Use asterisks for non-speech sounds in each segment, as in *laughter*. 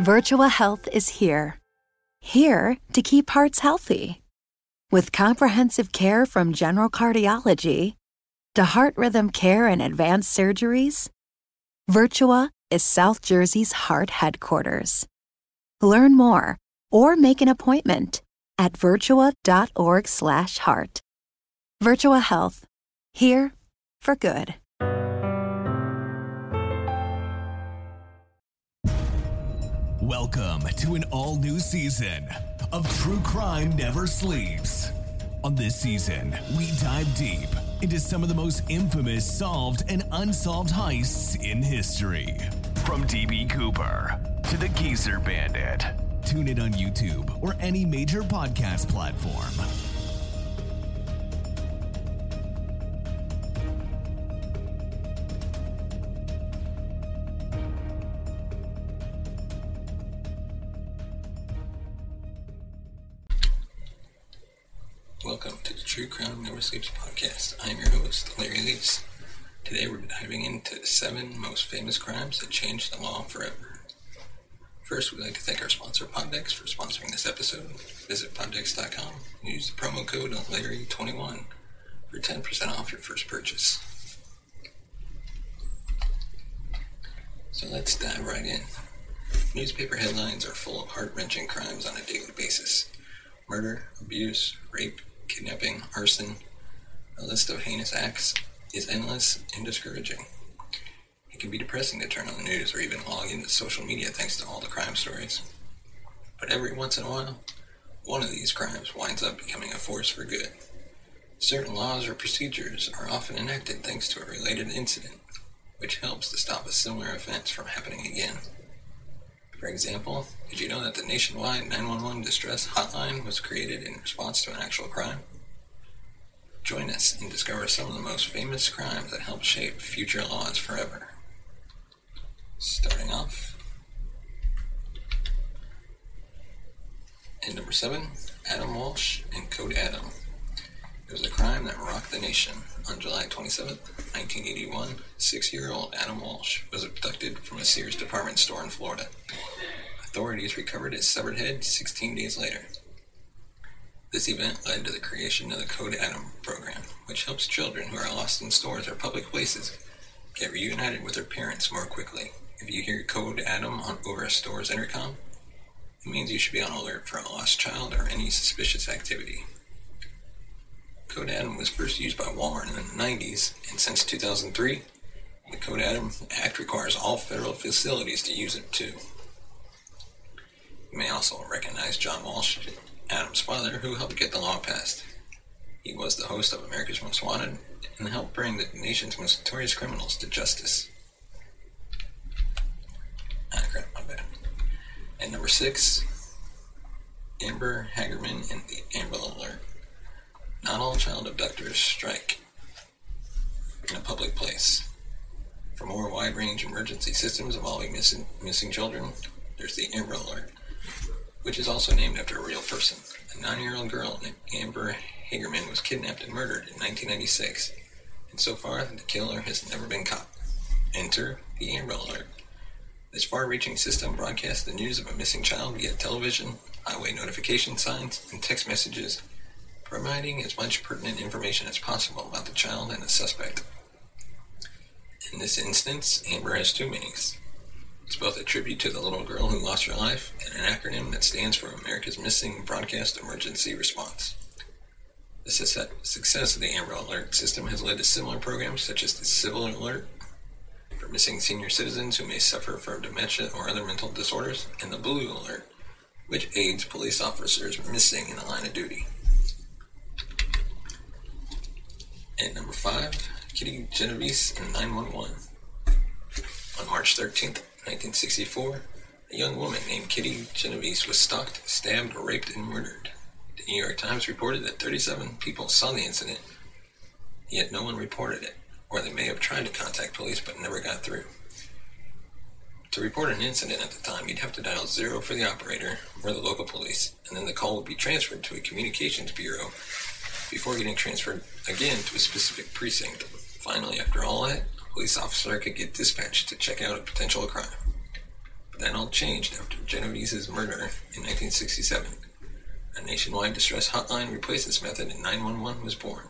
Virtua Health is here. Here to keep hearts healthy. With comprehensive care from general cardiology to heart rhythm care and advanced surgeries, Virtua is South Jersey's heart headquarters. Learn more or make an appointment at virtua.org/heart. Virtua Health. Here for good. Welcome to an all new season of True Crime Never Sleeps. On this season, we dive deep into some of the most infamous solved and unsolved heists in history. From DB Cooper to the Geezer Bandit. Tune in on YouTube or any major podcast platform. True Crime Never Sleeps podcast. I'm your host, Larry Leese. Today we're diving into seven most famous crimes that changed the law forever. First, we'd like to thank our sponsor, PodDecks, for sponsoring this episode. Visit poddecks.com and use the promo code Larry21 for 10% off your first purchase. So let's dive right in. Newspaper headlines are full of heart wrenching crimes on a daily basis murder, abuse, rape, kidnapping, arson. A list of heinous acts is endless and discouraging. It can be depressing to turn on the news or even log into social media thanks to all the crime stories. But every once in a while, one of these crimes winds up becoming a force for good. Certain laws or procedures are often enacted thanks to a related incident, which helps to stop a similar offense from happening again. For example, did you know that the nationwide 911 distress hotline was created in response to an actual crime? Join us and discover some of the most famous crimes that help shape future laws forever. Starting off. And number seven, Adam Walsh and Code Adam. It was a crime that rocked the nation. On July 27, 1981, six year old Adam Walsh was abducted from a Sears department store in Florida. Authorities recovered his severed head 16 days later. This event led to the creation of the Code Adam program, which helps children who are lost in stores or public places get reunited with their parents more quickly. If you hear Code Adam on over a store's intercom, it means you should be on alert for a lost child or any suspicious activity. Code Adam was first used by Walmart in the 90s, and since 2003, the Code Adam Act requires all federal facilities to use it too. You may also recognize John Walsh, Adam's father, who helped get the law passed. He was the host of America's Most Wanted and helped bring the nation's most notorious criminals to justice. Ah, crap, my bad. And number six, Amber Hagerman and the Amber Alert. Not all child abductors strike in a public place. For more wide range emergency systems involving missing, missing children, there's the Amber Alert, which is also named after a real person. A nine year old girl named Amber Hagerman was kidnapped and murdered in 1996, and so far the killer has never been caught. Enter the Amber Alert. This far reaching system broadcasts the news of a missing child via television, highway notification signs, and text messages providing as much pertinent information as possible about the child and the suspect. In this instance, Amber has two meanings. It's both a tribute to the little girl who lost her life and an acronym that stands for America's Missing Broadcast Emergency Response. The success of the Amber Alert system has led to similar programs such as the Silver Alert for missing senior citizens who may suffer from dementia or other mental disorders, and the Blue Alert, which aids police officers missing in the line of duty. And number five, Kitty Genovese in 911. On March 13th, 1964, a young woman named Kitty Genovese was stalked, stabbed, raped, and murdered. The New York Times reported that 37 people saw the incident, yet no one reported it, or they may have tried to contact police but never got through. To report an incident at the time, you'd have to dial zero for the operator or the local police, and then the call would be transferred to a communications bureau before getting transferred again to a specific precinct. Finally, after all that, police officer could get dispatched to check out a potential crime. But that all changed after Genovese's murder in 1967. A nationwide distress hotline replaced this method and 911 was born.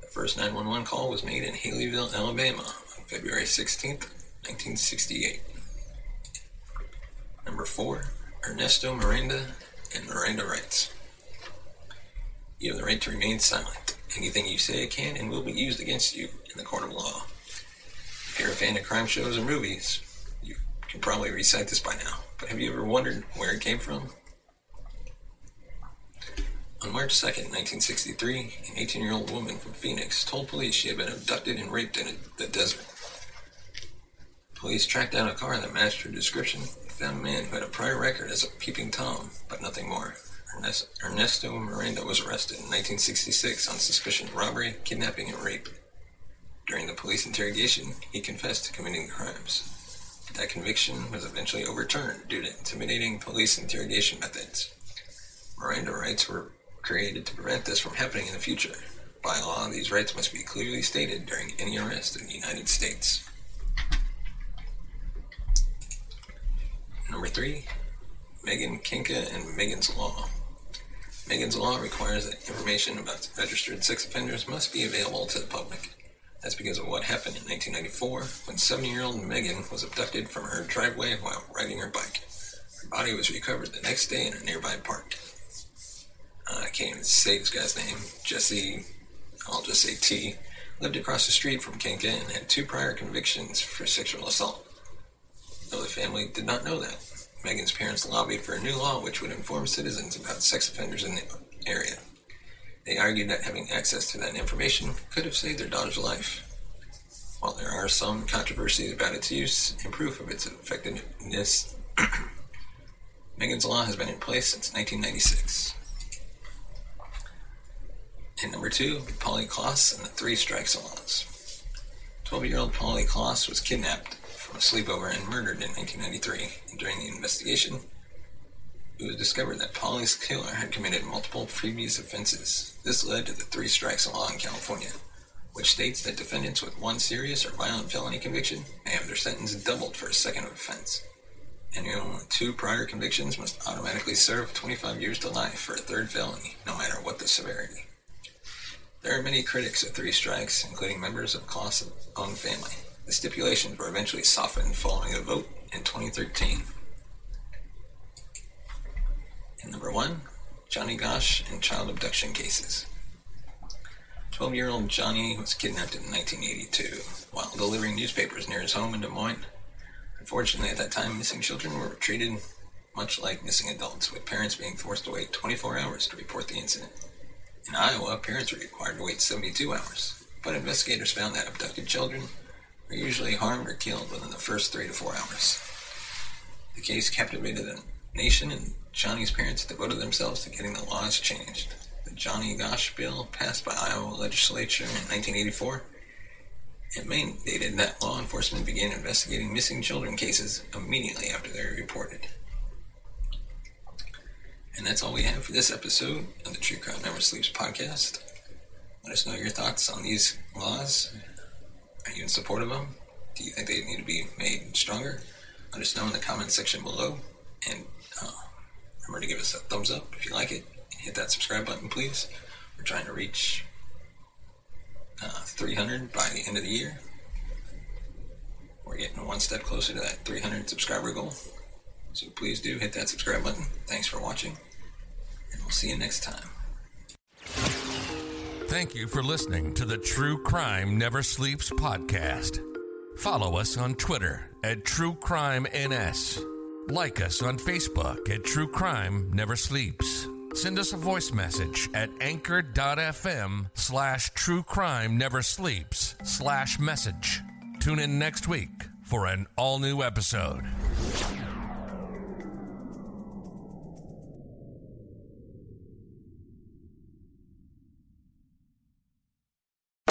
The first 911 call was made in Haleyville, Alabama on February 16, 1968. Number 4. Ernesto Miranda and Miranda rights. You have the right to remain silent. Anything you say can and will be used against you in the court of law. If you're a fan of crime shows and movies, you can probably recite this by now, but have you ever wondered where it came from? On March 2, 1963, an 18 year old woman from Phoenix told police she had been abducted and raped in the desert. Police tracked down a car that matched her description and found a man who had a prior record as a peeping Tom, but nothing more. Ernesto Miranda was arrested in 1966 on suspicion of robbery, kidnapping, and rape. During the police interrogation, he confessed to committing the crimes. That conviction was eventually overturned due to intimidating police interrogation methods. Miranda rights were created to prevent this from happening in the future. By law, these rights must be clearly stated during any arrest in the United States. Number three, Megan Kanka and Megan's Law. Megan's Law requires that information about registered sex offenders must be available to the public. That's because of what happened in 1994 when seven year old Megan was abducted from her driveway while riding her bike. Her body was recovered the next day in a nearby park. Uh, I can't even say this guy's name. Jesse, I'll just say T, lived across the street from Kanka and had two prior convictions for sexual assault. Though the family did not know that. Megan's parents lobbied for a new law which would inform citizens about sex offenders in the area. They argued that having access to that information could have saved their daughter's life. While there are some controversies about its use and proof of its effectiveness, *clears throat* Megan's Law has been in place since 1996. And number two, Polly Klaas and the Three Strikes Laws. 12 year old Polly Klaas was kidnapped from a sleepover and murdered in 1993. And during the investigation, it was discovered that Polly's killer had committed multiple previous offenses. This led to the three strikes law in California, which states that defendants with one serious or violent felony conviction may have their sentence doubled for a second offense. Anyone with two prior convictions must automatically serve 25 years to life for a third felony, no matter what the severity. There are many critics of three strikes, including members of Klaas' own family. The stipulations were eventually softened following a vote in 2013. And number one, Johnny Gosch and child abduction cases. 12 year old Johnny was kidnapped in 1982 while delivering newspapers near his home in Des Moines. Unfortunately, at that time, missing children were treated much like missing adults, with parents being forced to wait 24 hours to report the incident. In Iowa, parents were required to wait 72 hours, but investigators found that abducted children are usually harmed or killed within the first three to four hours. The case captivated the nation, and Johnny's parents devoted themselves to getting the laws changed. The Johnny Gosch bill passed by Iowa legislature in 1984. It mandated that law enforcement begin investigating missing children cases immediately after they're reported. And that's all we have for this episode of the True Crime Never Sleeps podcast. Let us know your thoughts on these laws are you in support of them? Do you think they need to be made stronger? Let us know in the comment section below. And uh, remember to give us a thumbs up if you like it. And hit that subscribe button, please. We're trying to reach uh, 300 by the end of the year. We're getting one step closer to that 300 subscriber goal. So please do hit that subscribe button. Thanks for watching. And we'll see you next time. Thank you for listening to the True Crime Never Sleeps podcast. Follow us on Twitter at True Crime NS. Like us on Facebook at True Crime Never Sleeps. Send us a voice message at anchor.fm slash true crime never sleeps slash message. Tune in next week for an all new episode.